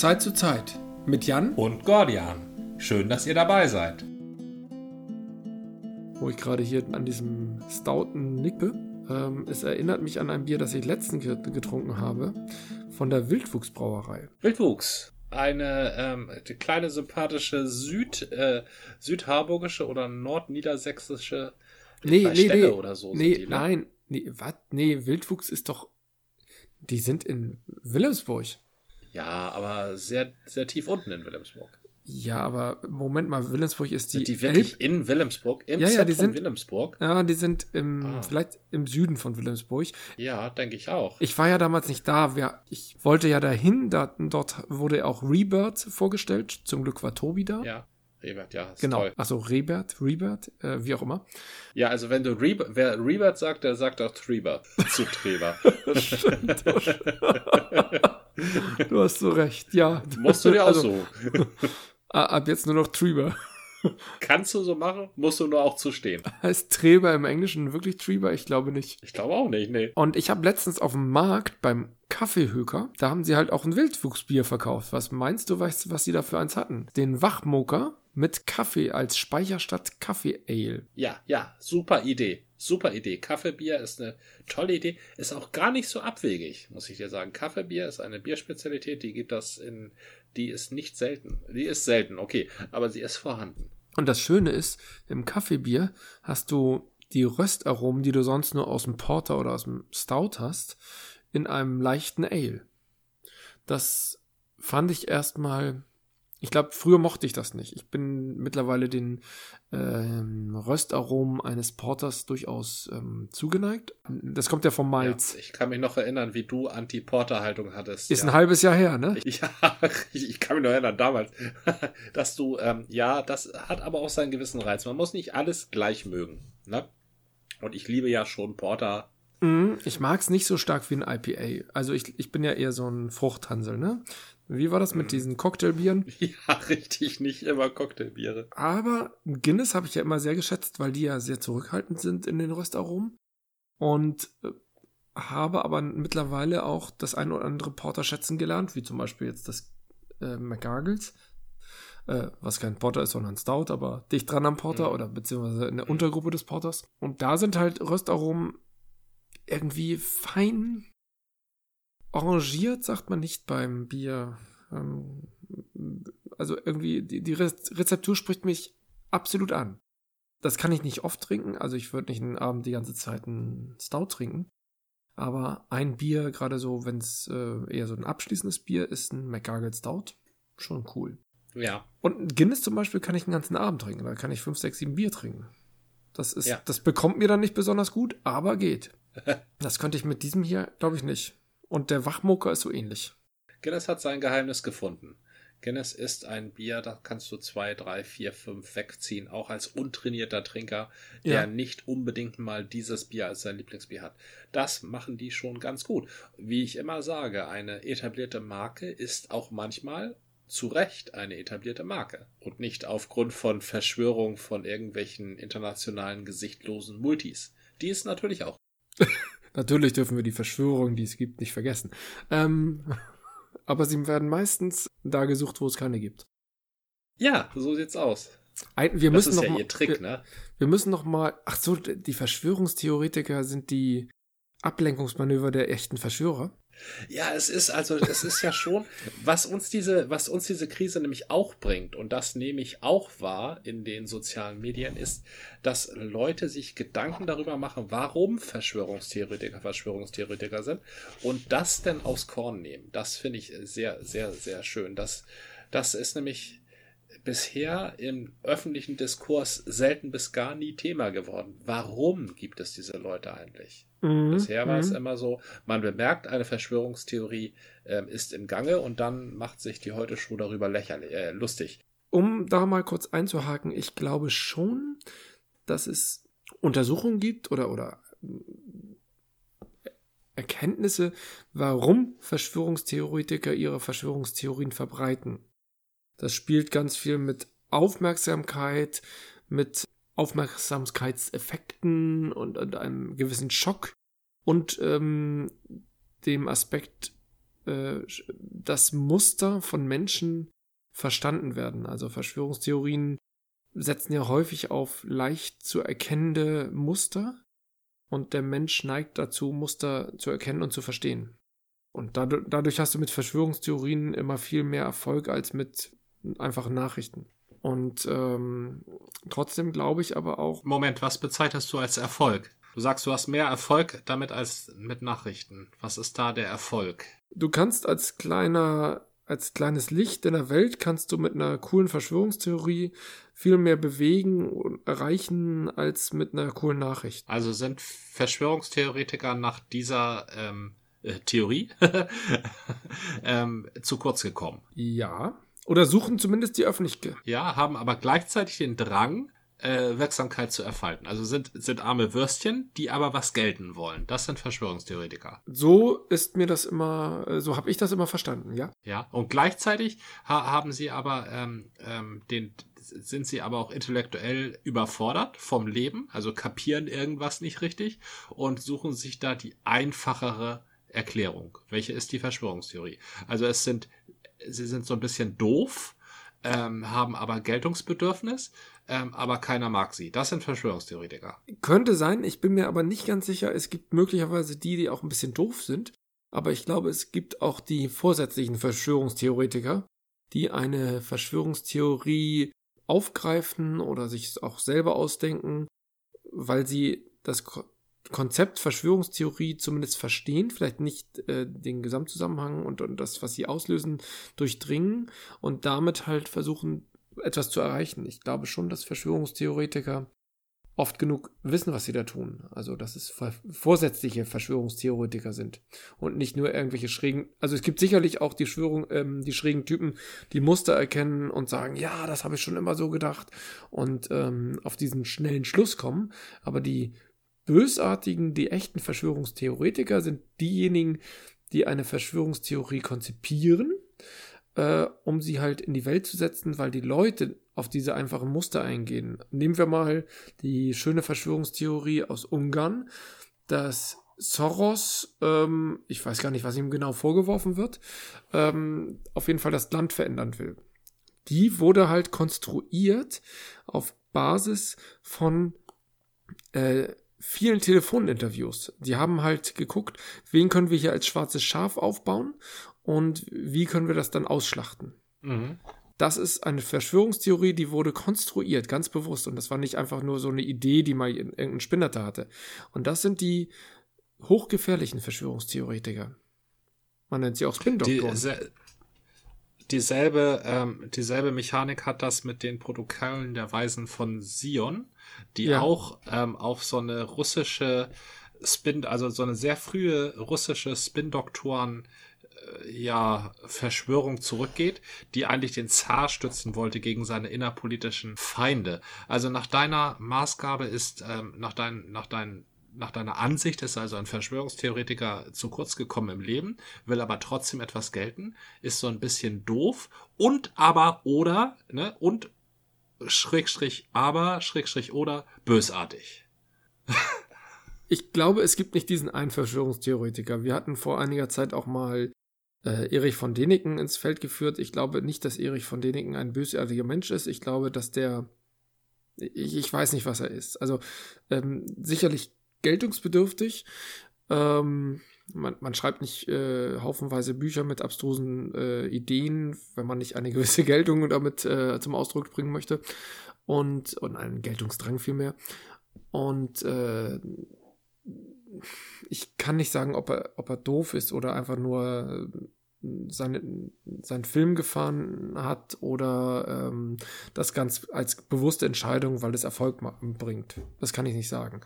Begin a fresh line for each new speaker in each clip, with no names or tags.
Zeit zu Zeit mit Jan
und Gordian. Schön, dass ihr dabei seid.
Wo ich gerade hier an diesem Stouten nippe. Ähm, es erinnert mich an ein Bier, das ich letztens getrunken habe, von der Wildwuchsbrauerei.
Wildwuchs. Eine ähm, kleine sympathische Süd, äh, südharburgische oder nordniedersächsische
nee, nee, Ställe nee, oder so. Nee, die, ne? nein, nee, was? Nee, Wildwuchs ist doch. Die sind in Wilhelmsburg.
Ja, aber sehr, sehr tief unten in Wilhelmsburg.
Ja, aber Moment mal, Wilhelmsburg ist die.
Sind die wirklich Elb in Wilhelmsburg?
Im ja, ja, die sind, Wilhelmsburg? Ja, die sind im, ah. vielleicht im Süden von Wilhelmsburg.
Ja, denke ich auch.
Ich war ja damals nicht da. Ich wollte ja dahin. Da, dort wurde auch Rebirth vorgestellt. Zum Glück war Tobi da.
Ja. Rebert, ja.
genau. Toll. Achso, Rebert, Rebert, äh, wie auch immer.
Ja, also wenn du Rebert, wer Rebert sagt, der sagt auch Treber zu Treber. Stimmt.
du hast so recht, ja.
Musst du dir auch also, so.
ab jetzt nur noch Treber.
Kannst du so machen, musst du nur auch zu stehen.
Heißt Treber im Englischen wirklich Treber? Ich glaube nicht.
Ich glaube auch nicht, nee.
Und ich habe letztens auf dem Markt beim Kaffeehöker, da haben sie halt auch ein Wildwuchsbier verkauft. Was meinst du, weißt du, was sie da für eins hatten? Den Wachmoker mit Kaffee als Speicherstadt Kaffee Ale.
Ja, ja, super Idee. Super Idee. Kaffeebier ist eine tolle Idee. Ist auch gar nicht so abwegig, muss ich dir sagen. Kaffeebier ist eine Bierspezialität, die gibt das in, die ist nicht selten. Die ist selten, okay, aber sie ist vorhanden.
Und das Schöne ist, im Kaffeebier hast du die Röstaromen, die du sonst nur aus dem Porter oder aus dem Stout hast, in einem leichten Ale. Das fand ich erstmal ich glaube, früher mochte ich das nicht. Ich bin mittlerweile den ähm, Röstaromen eines Porters durchaus ähm, zugeneigt. Das kommt ja vom Malz.
Ja, ich kann mich noch erinnern, wie du Anti-Porter-Haltung hattest.
Ist ja. ein halbes Jahr her, ne?
Ja, ich, ich kann mich noch erinnern, damals, dass du, ähm, ja, das hat aber auch seinen gewissen Reiz. Man muss nicht alles gleich mögen, ne? Und ich liebe ja schon Porter
mhm, ich mag es nicht so stark wie ein IPA. Also ich, ich bin ja eher so ein Fruchthansel, ne? Wie war das mit mhm. diesen Cocktailbieren?
Ja, richtig, nicht immer Cocktailbiere.
Aber Guinness habe ich ja immer sehr geschätzt, weil die ja sehr zurückhaltend sind in den Röstaromen. Und äh, habe aber mittlerweile auch das ein oder andere Porter schätzen gelernt, wie zum Beispiel jetzt das äh, McGargles, äh, was kein Porter ist, sondern Stout, aber dicht dran am Porter mhm. oder beziehungsweise in der mhm. Untergruppe des Porters. Und da sind halt Röstaromen irgendwie fein Orangiert sagt man nicht beim Bier. Ähm, also irgendwie, die, die Rezeptur spricht mich absolut an. Das kann ich nicht oft trinken, also ich würde nicht einen Abend die ganze Zeit einen Stout trinken. Aber ein Bier, gerade so, wenn es äh, eher so ein abschließendes Bier ist, ein McGargle Stout, schon cool.
Ja.
Und ein Guinness zum Beispiel kann ich einen ganzen Abend trinken. Da kann ich fünf, sechs, sieben Bier trinken. Das ist, ja. das bekommt mir dann nicht besonders gut, aber geht. das könnte ich mit diesem hier, glaube ich, nicht. Und der Wachmucker ist so ähnlich.
Guinness hat sein Geheimnis gefunden. Guinness ist ein Bier, da kannst du zwei, drei, vier, fünf wegziehen, auch als untrainierter Trinker, der ja. nicht unbedingt mal dieses Bier als sein Lieblingsbier hat. Das machen die schon ganz gut. Wie ich immer sage, eine etablierte Marke ist auch manchmal zu Recht eine etablierte Marke und nicht aufgrund von Verschwörung von irgendwelchen internationalen gesichtlosen Multis. Die ist natürlich auch.
Natürlich dürfen wir die Verschwörungen, die es gibt, nicht vergessen. Ähm, aber sie werden meistens da gesucht, wo es keine gibt.
Ja, so sieht's aus.
Ein, wir das müssen ist noch
ja
mal,
ihr Trick, wir, ne?
Wir müssen noch mal. Ach so, die Verschwörungstheoretiker sind die Ablenkungsmanöver der echten Verschwörer.
Ja, es ist also, es ist ja schon, was uns diese, was uns diese Krise nämlich auch bringt, und das nehme ich auch wahr in den sozialen Medien, ist, dass Leute sich Gedanken darüber machen, warum Verschwörungstheoretiker Verschwörungstheoretiker sind und das denn aufs Korn nehmen. Das finde ich sehr, sehr, sehr schön. Das, das ist nämlich bisher im öffentlichen Diskurs selten bis gar nie Thema geworden. Warum gibt es diese Leute eigentlich? Mhm. Bisher war mhm. es immer so, man bemerkt, eine Verschwörungstheorie äh, ist im Gange und dann macht sich die Heute Show darüber lächerlich, äh, lustig.
Um da mal kurz einzuhaken, ich glaube schon, dass es Untersuchungen gibt oder, oder äh, Erkenntnisse, warum Verschwörungstheoretiker ihre Verschwörungstheorien verbreiten. Das spielt ganz viel mit Aufmerksamkeit, mit Aufmerksamkeitseffekten und, und einem gewissen Schock und ähm, dem Aspekt äh, dass Muster von Menschen verstanden werden. Also Verschwörungstheorien setzen ja häufig auf leicht zu erkennende Muster und der Mensch neigt dazu, Muster zu erkennen und zu verstehen. Und dadurch, dadurch hast du mit Verschwörungstheorien immer viel mehr Erfolg als mit einfachen Nachrichten. Und ähm, trotzdem glaube ich aber auch.
Moment, was bezeichnest du als Erfolg? Du sagst, du hast mehr Erfolg damit als mit Nachrichten. Was ist da der Erfolg?
Du kannst als kleiner, als kleines Licht in der Welt kannst du mit einer coolen Verschwörungstheorie viel mehr bewegen und erreichen als mit einer coolen Nachricht.
Also sind Verschwörungstheoretiker nach dieser ähm, äh, Theorie ähm, zu kurz gekommen.
Ja. Oder suchen zumindest die Öffentlichkeit.
Ja, haben aber gleichzeitig den Drang, äh, Wirksamkeit zu erfalten. Also sind, sind arme Würstchen, die aber was gelten wollen. Das sind Verschwörungstheoretiker.
So ist mir das immer, äh, so habe ich das immer verstanden, ja.
Ja, und gleichzeitig ha haben sie aber ähm, ähm, den sind sie aber auch intellektuell überfordert vom Leben, also kapieren irgendwas nicht richtig und suchen sich da die einfachere Erklärung. Welche ist die Verschwörungstheorie? Also es sind, sie sind so ein bisschen doof, ähm, haben aber Geltungsbedürfnis, ähm, aber keiner mag sie. Das sind Verschwörungstheoretiker.
Könnte sein, ich bin mir aber nicht ganz sicher. Es gibt möglicherweise die, die auch ein bisschen doof sind, aber ich glaube, es gibt auch die vorsätzlichen Verschwörungstheoretiker, die eine Verschwörungstheorie aufgreifen oder sich auch selber ausdenken, weil sie das Konzept Verschwörungstheorie zumindest verstehen, vielleicht nicht äh, den Gesamtzusammenhang und, und das, was sie auslösen, durchdringen und damit halt versuchen, etwas zu erreichen. Ich glaube schon, dass Verschwörungstheoretiker oft genug wissen, was sie da tun. Also, dass es vorsätzliche Verschwörungstheoretiker sind und nicht nur irgendwelche schrägen. Also, es gibt sicherlich auch die Schwörung, ähm, die schrägen Typen, die Muster erkennen und sagen, ja, das habe ich schon immer so gedacht und ähm, auf diesen schnellen Schluss kommen. Aber die bösartigen, die echten Verschwörungstheoretiker sind diejenigen, die eine Verschwörungstheorie konzipieren, äh, um sie halt in die Welt zu setzen, weil die Leute auf diese einfachen Muster eingehen. Nehmen wir mal die schöne Verschwörungstheorie aus Ungarn, dass Soros, ähm, ich weiß gar nicht, was ihm genau vorgeworfen wird, ähm, auf jeden Fall das Land verändern will. Die wurde halt konstruiert auf Basis von äh, vielen Telefoninterviews. Die haben halt geguckt, wen können wir hier als schwarzes Schaf aufbauen und wie können wir das dann ausschlachten. Mhm. Das ist eine Verschwörungstheorie, die wurde konstruiert, ganz bewusst. Und das war nicht einfach nur so eine Idee, die mal irgendein Spinner da hatte. Und das sind die hochgefährlichen Verschwörungstheoretiker. Man nennt sie auch Spin-Doktoren.
Die, dieselbe, ähm, dieselbe Mechanik hat das mit den Protokollen der Weisen von Sion, die ja. auch ähm, auf so eine russische Spin, also so eine sehr frühe russische Spin-Doktoren ja, Verschwörung zurückgeht, die eigentlich den Zar stützen wollte gegen seine innerpolitischen Feinde. Also nach deiner Maßgabe ist, ähm, nach, dein, nach, dein, nach deiner Ansicht ist also ein Verschwörungstheoretiker zu kurz gekommen im Leben, will aber trotzdem etwas gelten, ist so ein bisschen doof und aber oder, ne, und Schrägstrich aber, Schrägstrich oder bösartig.
Ich glaube, es gibt nicht diesen einen Verschwörungstheoretiker. Wir hatten vor einiger Zeit auch mal äh, Erich von Däniken ins Feld geführt. Ich glaube nicht, dass Erich von Däniken ein bösartiger Mensch ist. Ich glaube, dass der, ich, ich weiß nicht, was er ist. Also ähm, sicherlich geltungsbedürftig. Ähm, man, man schreibt nicht äh, haufenweise Bücher mit abstrusen äh, Ideen, wenn man nicht eine gewisse Geltung damit äh, zum Ausdruck bringen möchte. Und, und einen Geltungsdrang vielmehr. Und äh, ich kann nicht sagen, ob er, ob er doof ist oder einfach nur äh, seine, seinen Film gefahren hat oder ähm, das ganz als bewusste Entscheidung, weil es Erfolg bringt. Das kann ich nicht sagen.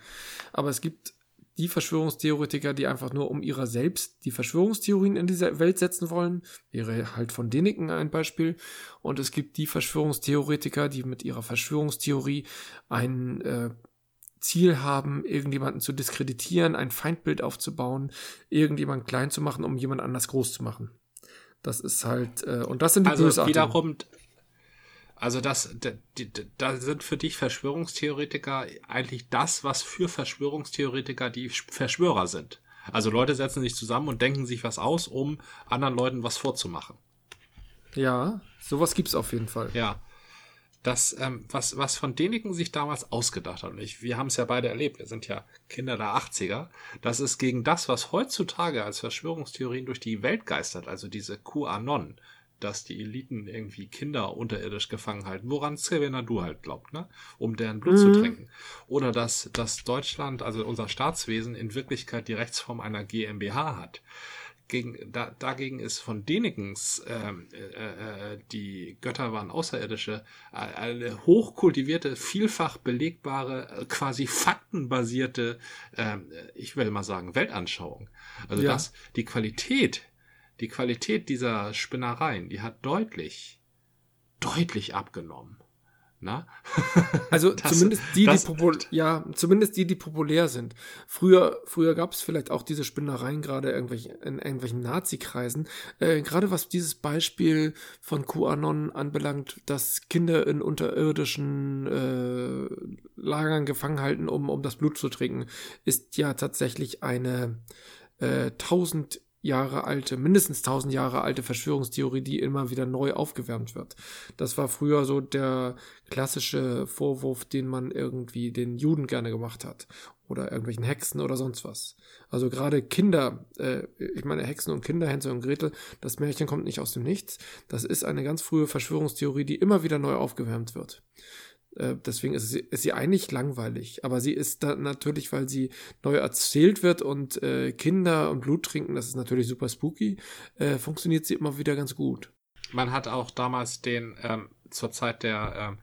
Aber es gibt die Verschwörungstheoretiker, die einfach nur um ihrer selbst die Verschwörungstheorien in dieser Welt setzen wollen, wäre halt von Deniken ein Beispiel. Und es gibt die Verschwörungstheoretiker, die mit ihrer Verschwörungstheorie ein äh, Ziel haben, irgendjemanden zu diskreditieren, ein Feindbild aufzubauen, irgendjemanden klein zu machen, um jemand anders groß zu machen. Das ist halt, äh, und das sind die
also Bösartigen. wiederum, also das, da sind für dich Verschwörungstheoretiker eigentlich das, was für Verschwörungstheoretiker die Verschwörer sind. Also Leute setzen sich zusammen und denken sich was aus, um anderen Leuten was vorzumachen.
Ja, sowas gibt's auf jeden Fall.
Ja. Das, ähm, was, was von Deniken sich damals ausgedacht hat, und ich, wir haben es ja beide erlebt, wir sind ja Kinder der 80er, das ist gegen das, was heutzutage als Verschwörungstheorien durch die Welt geistert, also diese QAnon, dass die Eliten irgendwie Kinder unterirdisch gefangen halten, woran Sylvia Du halt glaubt, ne? Um deren Blut mhm. zu trinken. Oder dass, dass Deutschland, also unser Staatswesen, in Wirklichkeit die Rechtsform einer GmbH hat. Gegen, da, dagegen ist von Denikens, ähm, äh, äh, die Götter waren Außerirdische, äh, eine hochkultivierte, vielfach belegbare, äh, quasi faktenbasierte, äh, ich will mal sagen, Weltanschauung. Also ja. dass die Qualität die Qualität dieser Spinnereien, die hat deutlich, deutlich abgenommen. Na?
Also das, zumindest die, das, die popul ja, zumindest die, die populär sind. Früher, früher gab es vielleicht auch diese Spinnereien gerade irgendwelche, in irgendwelchen Nazi-Kreisen. Äh, gerade was dieses Beispiel von QAnon anbelangt, dass Kinder in unterirdischen äh, Lagern gefangen halten, um, um das Blut zu trinken, ist ja tatsächlich eine äh, tausend Jahre alte, mindestens 1000 Jahre alte Verschwörungstheorie, die immer wieder neu aufgewärmt wird. Das war früher so der klassische Vorwurf, den man irgendwie den Juden gerne gemacht hat oder irgendwelchen Hexen oder sonst was. Also gerade Kinder, äh, ich meine Hexen und Kinder, Hänsel und Gretel, das Märchen kommt nicht aus dem Nichts. Das ist eine ganz frühe Verschwörungstheorie, die immer wieder neu aufgewärmt wird. Äh, deswegen ist sie, ist sie eigentlich langweilig. Aber sie ist da natürlich, weil sie neu erzählt wird und äh, Kinder und Blut trinken, das ist natürlich super spooky, äh, funktioniert sie immer wieder ganz gut.
Man hat auch damals den, ähm, zur Zeit der, ähm,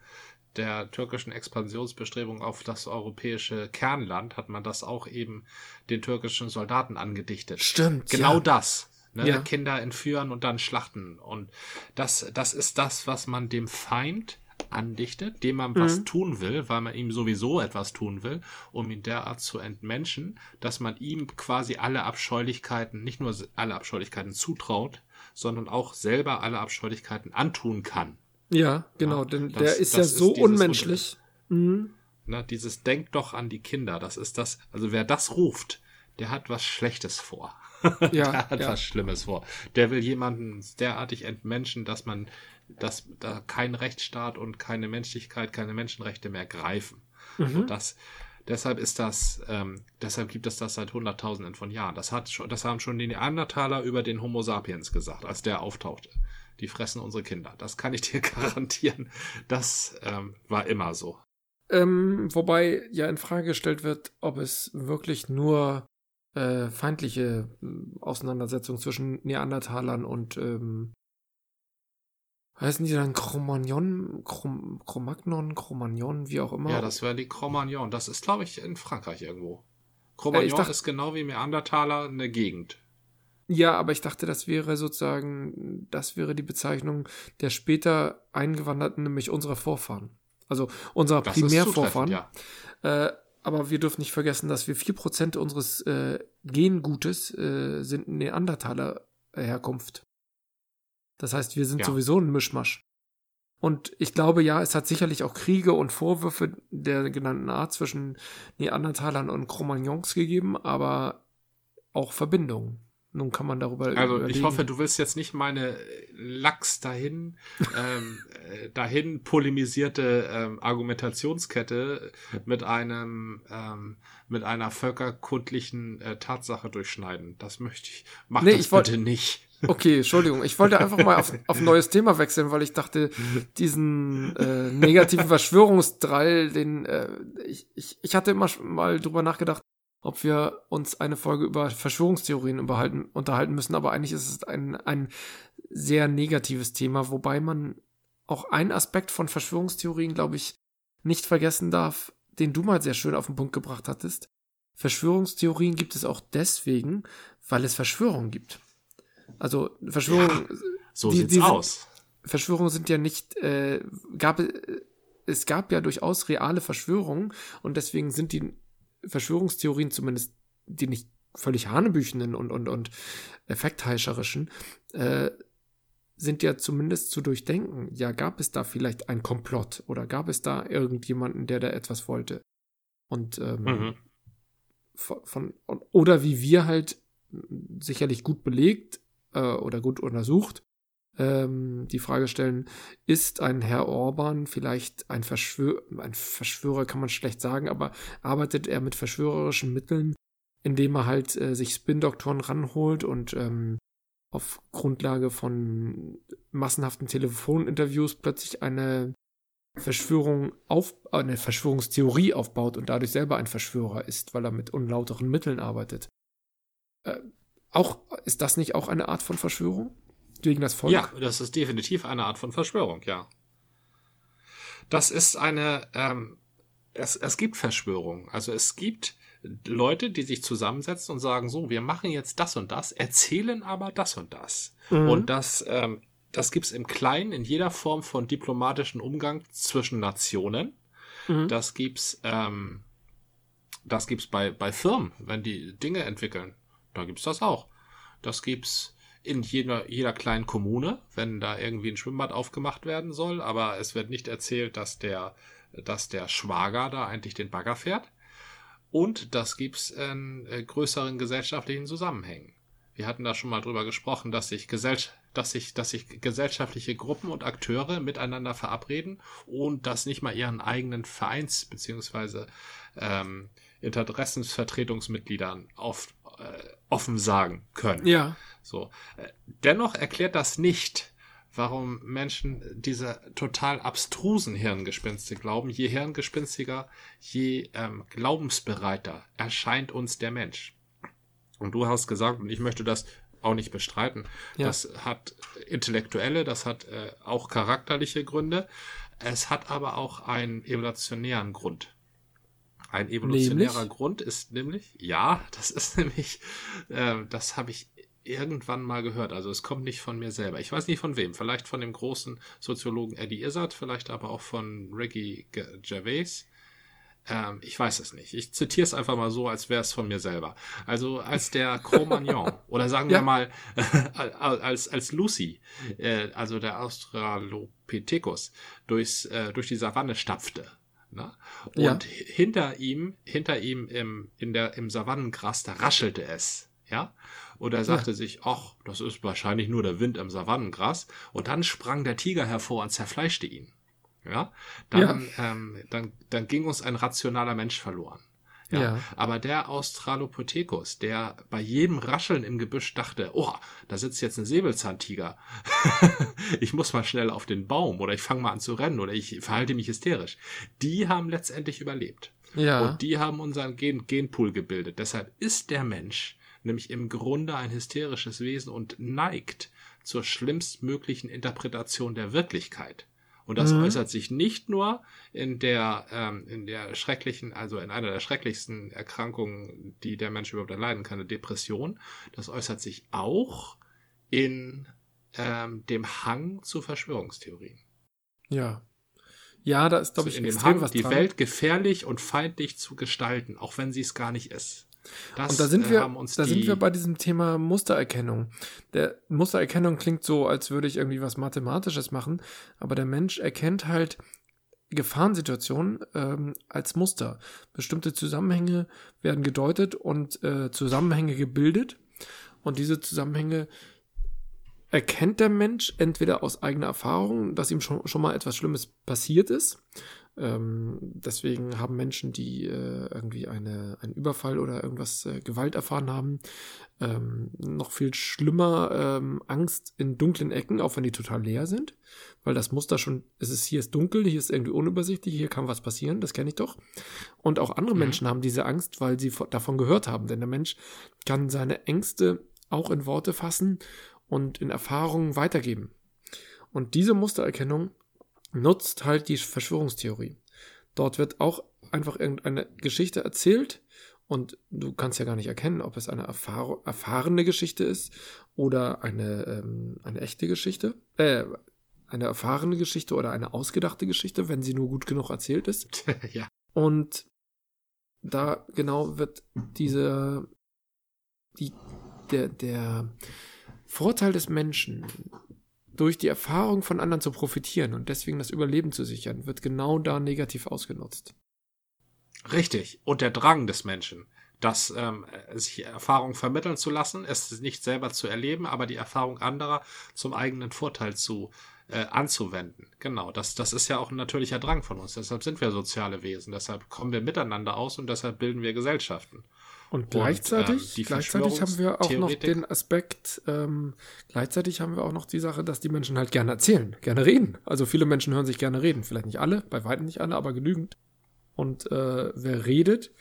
der türkischen Expansionsbestrebung auf das europäische Kernland, hat man das auch eben den türkischen Soldaten angedichtet.
Stimmt.
Genau ja. das. Ne? Ja. Kinder entführen und dann schlachten. Und das, das ist das, was man dem Feind andichtet, dem man mhm. was tun will, weil man ihm sowieso etwas tun will, um ihn derart zu entmenschen, dass man ihm quasi alle Abscheulichkeiten, nicht nur alle Abscheulichkeiten zutraut, sondern auch selber alle Abscheulichkeiten antun kann.
Ja, genau, ja, denn das, der ist ja so ist unmenschlich.
Mhm. Na, dieses Denkt doch an die Kinder, das ist das, also wer das ruft, der hat was Schlechtes vor. Ja, der hat ja. was Schlimmes vor. Der will jemanden derartig entmenschen, dass man dass da kein Rechtsstaat und keine Menschlichkeit, keine Menschenrechte mehr greifen. Mhm. Und das, deshalb ist das, ähm, deshalb gibt es das seit Hunderttausenden von Jahren. Das hat schon, das haben schon die Neandertaler über den Homo sapiens gesagt, als der auftauchte. Die fressen unsere Kinder. Das kann ich dir garantieren. Das ähm, war immer so.
Ähm, wobei ja in Frage gestellt wird, ob es wirklich nur äh, feindliche äh, Auseinandersetzungen zwischen Neandertalern und ähm, heißen die dann Chromagnon, Chrom, Chromagnon, Chromagnon, wie auch immer?
Ja, das wäre die Chromagnon. Das ist, glaube ich, in Frankreich irgendwo. Chromagnon äh, dachte, ist genau wie Neandertaler eine Gegend.
Ja, aber ich dachte, das wäre sozusagen, das wäre die Bezeichnung der später Eingewanderten, nämlich unserer Vorfahren. Also unserer das Primärvorfahren. Ja. Äh, aber wir dürfen nicht vergessen, dass wir vier Prozent unseres äh, Gengutes äh, sind Neandertaler Herkunft. Das heißt, wir sind ja. sowieso ein Mischmasch. Und ich glaube, ja, es hat sicherlich auch Kriege und Vorwürfe der genannten Art zwischen Neandertalern und Cro-Magnons gegeben, aber auch Verbindungen. Nun kann man darüber
Also überlegen. ich hoffe, du willst jetzt nicht meine Lachs dahin, ähm, äh, dahin polemisierte ähm, Argumentationskette mit einem ähm, mit einer völkerkundlichen äh, Tatsache durchschneiden. Das möchte ich. Mach nee, das ich bitte nicht.
Okay, Entschuldigung. Ich wollte einfach mal auf, auf ein neues Thema wechseln, weil ich dachte, diesen äh, negativen Verschwörungsdrall, den äh, ich, ich, ich hatte immer mal drüber nachgedacht, ob wir uns eine Folge über Verschwörungstheorien unterhalten, müssen, aber eigentlich ist es ein, ein sehr negatives Thema, wobei man auch einen Aspekt von Verschwörungstheorien, glaube ich, nicht vergessen darf, den du mal sehr schön auf den Punkt gebracht hattest. Verschwörungstheorien gibt es auch deswegen, weil es Verschwörungen gibt. Also Verschwörungen. Ja,
so die, sieht's die aus.
Verschwörungen sind ja nicht, äh, gab es gab ja durchaus reale Verschwörungen und deswegen sind die Verschwörungstheorien zumindest die nicht völlig hanebüchenden und und und effektheischerischen äh, sind ja zumindest zu durchdenken. Ja, gab es da vielleicht ein Komplott oder gab es da irgendjemanden, der da etwas wollte? Und ähm, mhm. von, von oder wie wir halt sicherlich gut belegt äh, oder gut untersucht ähm, die Frage stellen, ist ein Herr Orban vielleicht ein, Verschwör ein Verschwörer, kann man schlecht sagen, aber arbeitet er mit verschwörerischen Mitteln, indem er halt äh, sich Spin-Doktoren ranholt und ähm, auf Grundlage von massenhaften Telefoninterviews plötzlich eine Verschwörung auf, eine Verschwörungstheorie aufbaut und dadurch selber ein Verschwörer ist, weil er mit unlauteren Mitteln arbeitet. Äh, auch, ist das nicht auch eine Art von Verschwörung? Gegen das Volk?
Ja, das ist definitiv eine Art von Verschwörung, ja. Das ist eine, ähm, es, es gibt Verschwörungen. Also es gibt Leute, die sich zusammensetzen und sagen, so, wir machen jetzt das und das, erzählen aber das und das. Mhm. Und das, ähm, das gibt's im Kleinen, in jeder Form von diplomatischen Umgang zwischen Nationen. Mhm. Das gibt's, ähm, das gibt's bei, bei Firmen, wenn die Dinge entwickeln. Da gibt's das auch. Das gibt's in jeder, jeder kleinen Kommune, wenn da irgendwie ein Schwimmbad aufgemacht werden soll, aber es wird nicht erzählt, dass der, dass der Schwager da eigentlich den Bagger fährt. Und das gibt's in äh, größeren gesellschaftlichen Zusammenhängen. Wir hatten da schon mal drüber gesprochen, dass sich, Gesell dass sich, dass sich gesellschaftliche Gruppen und Akteure miteinander verabreden und das nicht mal ihren eigenen Vereins- beziehungsweise ähm, Interessensvertretungsmitgliedern auf, offen sagen können.
Ja.
So. Äh, dennoch erklärt das nicht, warum Menschen diese total abstrusen Hirngespinste glauben. Je hirngespinstiger, je ähm, glaubensbereiter erscheint uns der Mensch. Und du hast gesagt, und ich möchte das auch nicht bestreiten, ja. das hat intellektuelle, das hat äh, auch charakterliche Gründe. Es hat aber auch einen evolutionären Grund. Ein evolutionärer nämlich? Grund ist nämlich, ja, das ist nämlich, äh, das habe ich irgendwann mal gehört. Also es kommt nicht von mir selber. Ich weiß nicht von wem. Vielleicht von dem großen Soziologen Eddie Izzard, vielleicht aber auch von Ricky Gervais. Ähm, ich weiß es nicht. Ich zitiere es einfach mal so, als wäre es von mir selber. Also als der Cro-Magnon oder sagen ja. wir mal als, als Lucy, äh, also der Australopithecus, durchs, äh, durch die Savanne stapfte. Ne? Und ja. hinter ihm, hinter ihm im, in der, im Savannengras, da raschelte es. Ja? Und er sagte ja. sich, ach, das ist wahrscheinlich nur der Wind im Savannengras. Und dann sprang der Tiger hervor und zerfleischte ihn. Ja, dann, ja. Ähm, dann, dann ging uns ein rationaler Mensch verloren. Ja. ja. Aber der Australopithecus, der bei jedem Rascheln im Gebüsch dachte, oh, da sitzt jetzt ein Säbelzahntiger. ich muss mal schnell auf den Baum oder ich fange mal an zu rennen oder ich verhalte mich hysterisch. Die haben letztendlich überlebt. Ja. Und die haben unseren Gen Genpool gebildet. Deshalb ist der Mensch nämlich im Grunde ein hysterisches Wesen und neigt zur schlimmstmöglichen Interpretation der Wirklichkeit. Und das mhm. äußert sich nicht nur in der, ähm, in der schrecklichen, also in einer der schrecklichsten Erkrankungen, die der Mensch überhaupt erleiden kann, eine Depression. Das äußert sich auch in ähm, dem Hang zu Verschwörungstheorien.
Ja. Ja, da ist, glaube
also ich, in dem Hang, die dran. Welt gefährlich und feindlich zu gestalten, auch wenn sie es gar nicht ist.
Das, und da sind äh, wir, da sind wir bei diesem Thema Mustererkennung. Der Mustererkennung klingt so, als würde ich irgendwie was Mathematisches machen, aber der Mensch erkennt halt Gefahrensituationen ähm, als Muster. Bestimmte Zusammenhänge werden gedeutet und äh, Zusammenhänge gebildet. Und diese Zusammenhänge erkennt der Mensch entweder aus eigener Erfahrung, dass ihm schon, schon mal etwas Schlimmes passiert ist ähm, deswegen haben Menschen, die äh, irgendwie eine, einen Überfall oder irgendwas äh, Gewalt erfahren haben, ähm, noch viel schlimmer ähm, Angst in dunklen Ecken, auch wenn die total leer sind, weil das Muster schon, es ist hier ist dunkel, hier ist irgendwie unübersichtlich, hier kann was passieren, das kenne ich doch. Und auch andere mhm. Menschen haben diese Angst, weil sie davon gehört haben, denn der Mensch kann seine Ängste auch in Worte fassen und in Erfahrungen weitergeben. Und diese Mustererkennung nutzt halt die Verschwörungstheorie. Dort wird auch einfach irgendeine Geschichte erzählt und du kannst ja gar nicht erkennen, ob es eine erfahr erfahrene Geschichte ist oder eine, ähm, eine echte Geschichte. Äh, eine erfahrene Geschichte oder eine ausgedachte Geschichte, wenn sie nur gut genug erzählt ist.
ja.
Und da genau wird diese, die, der, der Vorteil des Menschen, durch die Erfahrung von anderen zu profitieren und deswegen das Überleben zu sichern, wird genau da negativ ausgenutzt.
Richtig. Und der Drang des Menschen, das ähm, sich Erfahrung vermitteln zu lassen, es nicht selber zu erleben, aber die Erfahrung anderer zum eigenen Vorteil zu äh, anzuwenden. Genau, das, das ist ja auch ein natürlicher Drang von uns. Deshalb sind wir soziale Wesen, deshalb kommen wir miteinander aus und deshalb bilden wir Gesellschaften.
Und gleichzeitig, und, ähm, gleichzeitig haben wir auch noch den Aspekt, ähm, gleichzeitig haben wir auch noch die Sache, dass die Menschen halt gerne erzählen, gerne reden. Also viele Menschen hören sich gerne reden. Vielleicht nicht alle, bei weitem nicht alle, aber genügend. Und äh, wer redet,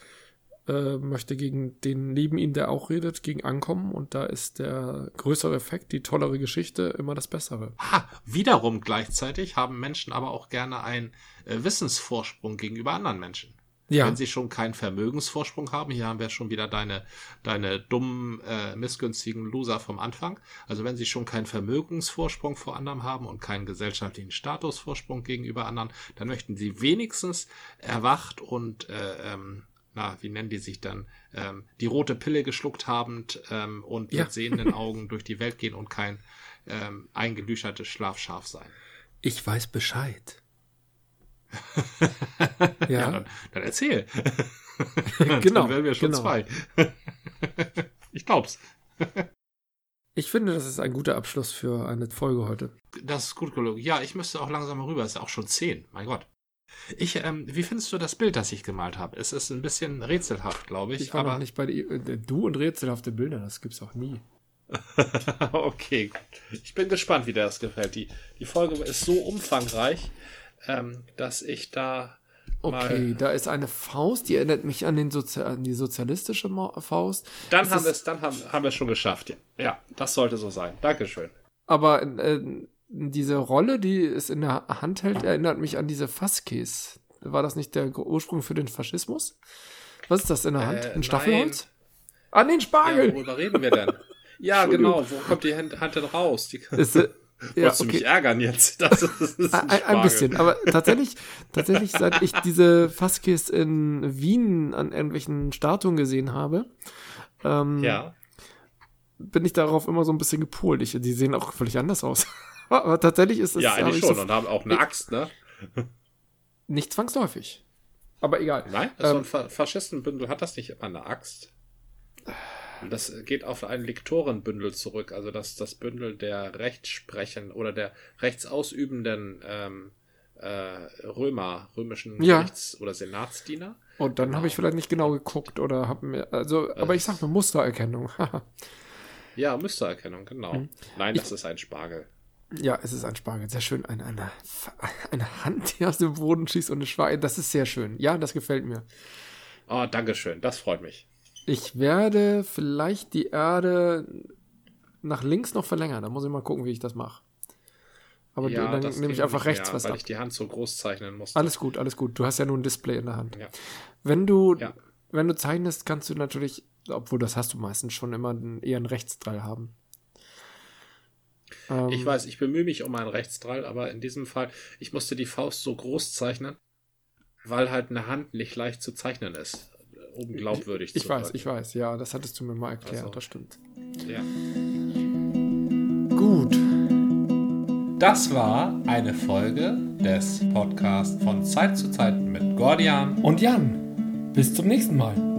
äh, möchte gegen den neben ihm, der auch redet, gegen ankommen. Und da ist der größere Effekt, die tollere Geschichte immer das Bessere.
Ha, wiederum gleichzeitig haben Menschen aber auch gerne einen äh, Wissensvorsprung gegenüber anderen Menschen. Ja. Wenn sie schon keinen Vermögensvorsprung haben, hier haben wir schon wieder deine, deine dummen, äh, missgünstigen Loser vom Anfang. Also wenn sie schon keinen Vermögensvorsprung vor anderen haben und keinen gesellschaftlichen Statusvorsprung gegenüber anderen, dann möchten sie wenigstens erwacht und äh, ähm, na, wie nennen die sich dann, ähm, die rote Pille geschluckt habend ähm, und ja. mit sehenden Augen durch die Welt gehen und kein ähm, eingelüchertes Schlafschaf sein.
Ich weiß Bescheid.
ja. ja dann, dann, erzähl.
genau.
dann werden wir schon genau. zwei. ich glaub's.
Ich finde, das ist ein guter Abschluss für eine Folge heute.
Das ist gut gelungen. Ja, ich müsste auch langsam mal rüber. Es ist auch schon zehn. Mein Gott. Ich, ähm, wie findest du das Bild, das ich gemalt habe? Es ist ein bisschen rätselhaft, glaube ich.
Ich war aber noch nicht bei die, äh, du und rätselhafte Bilder, das gibt's auch nie.
okay, ich bin gespannt, wie dir das gefällt. Die, die Folge ist so umfangreich, ähm, dass ich da.
Okay, da ist eine Faust, die erinnert mich an, den Sozi an die sozialistische Faust.
Dann, haben, ist, dann haben, haben wir es schon geschafft. Ja. ja, das sollte so sein. Dankeschön.
Aber äh, diese Rolle, die es in der Hand hält, erinnert mich an diese Fasskes. War das nicht der Ursprung für den Faschismus? Was ist das in der Hand? Äh, Ein Staffelholz? An den Spargel!
Ja, worüber reden wir denn? Ja, genau. Wo kommt die Hand, Hand denn raus? Die, ist, äh, ja, Wolltest du okay. mich ärgern jetzt? Das ist, das
ein, ein, bisschen, aber tatsächlich, tatsächlich, seit ich diese Fasskis in Wien an irgendwelchen Statuen gesehen habe, ähm,
ja.
bin ich darauf immer so ein bisschen gepolt. Ich, die sehen auch völlig anders aus. aber tatsächlich ist es.
Ja, eigentlich schon. So, und haben auch eine Axt, ne?
Nicht zwangsläufig. Aber egal.
Nein, so ein ähm, Faschistenbündel hat das nicht immer eine Axt. Das geht auf ein Lektorenbündel zurück, also das, das Bündel der Rechtssprechen oder der rechtsausübenden ähm, äh, Römer, römischen
ja.
Rechts- oder Senatsdiener.
Und dann genau. habe ich vielleicht nicht genau geguckt oder habe mir, also, äh, aber ich sag nur Mustererkennung.
ja, Mustererkennung, genau. Hm. Nein, das ich, ist ein Spargel.
Ja, es ist ein Spargel. Sehr schön. Eine, eine, eine Hand, die aus dem Boden schießt und eine Spargel. Das ist sehr schön. Ja, das gefällt mir.
Oh, Dankeschön. Das freut mich.
Ich werde vielleicht die Erde nach links noch verlängern. Da muss ich mal gucken, wie ich das mache. Aber ja, dann nehme ich einfach rechts mehr, was
weil
ab.
ich die Hand so groß zeichnen muss.
Alles gut, alles gut. Du hast ja nur ein Display in der Hand. Ja. Wenn du, ja. wenn du zeichnest, kannst du natürlich, obwohl das hast du meistens schon immer eher einen Rechtsdrall haben.
Ähm, ich weiß, ich bemühe mich um einen Rechtsdrall, aber in diesem Fall, ich musste die Faust so groß zeichnen, weil halt eine Hand nicht leicht zu zeichnen ist um glaubwürdig
ich, zu Ich weiß, ich weiß, ja, das hattest du mir mal erklärt, also, das stimmt.
Ja.
Gut.
Das war eine Folge des Podcasts von Zeit zu Zeit mit Gordian
und Jan. Bis zum nächsten Mal.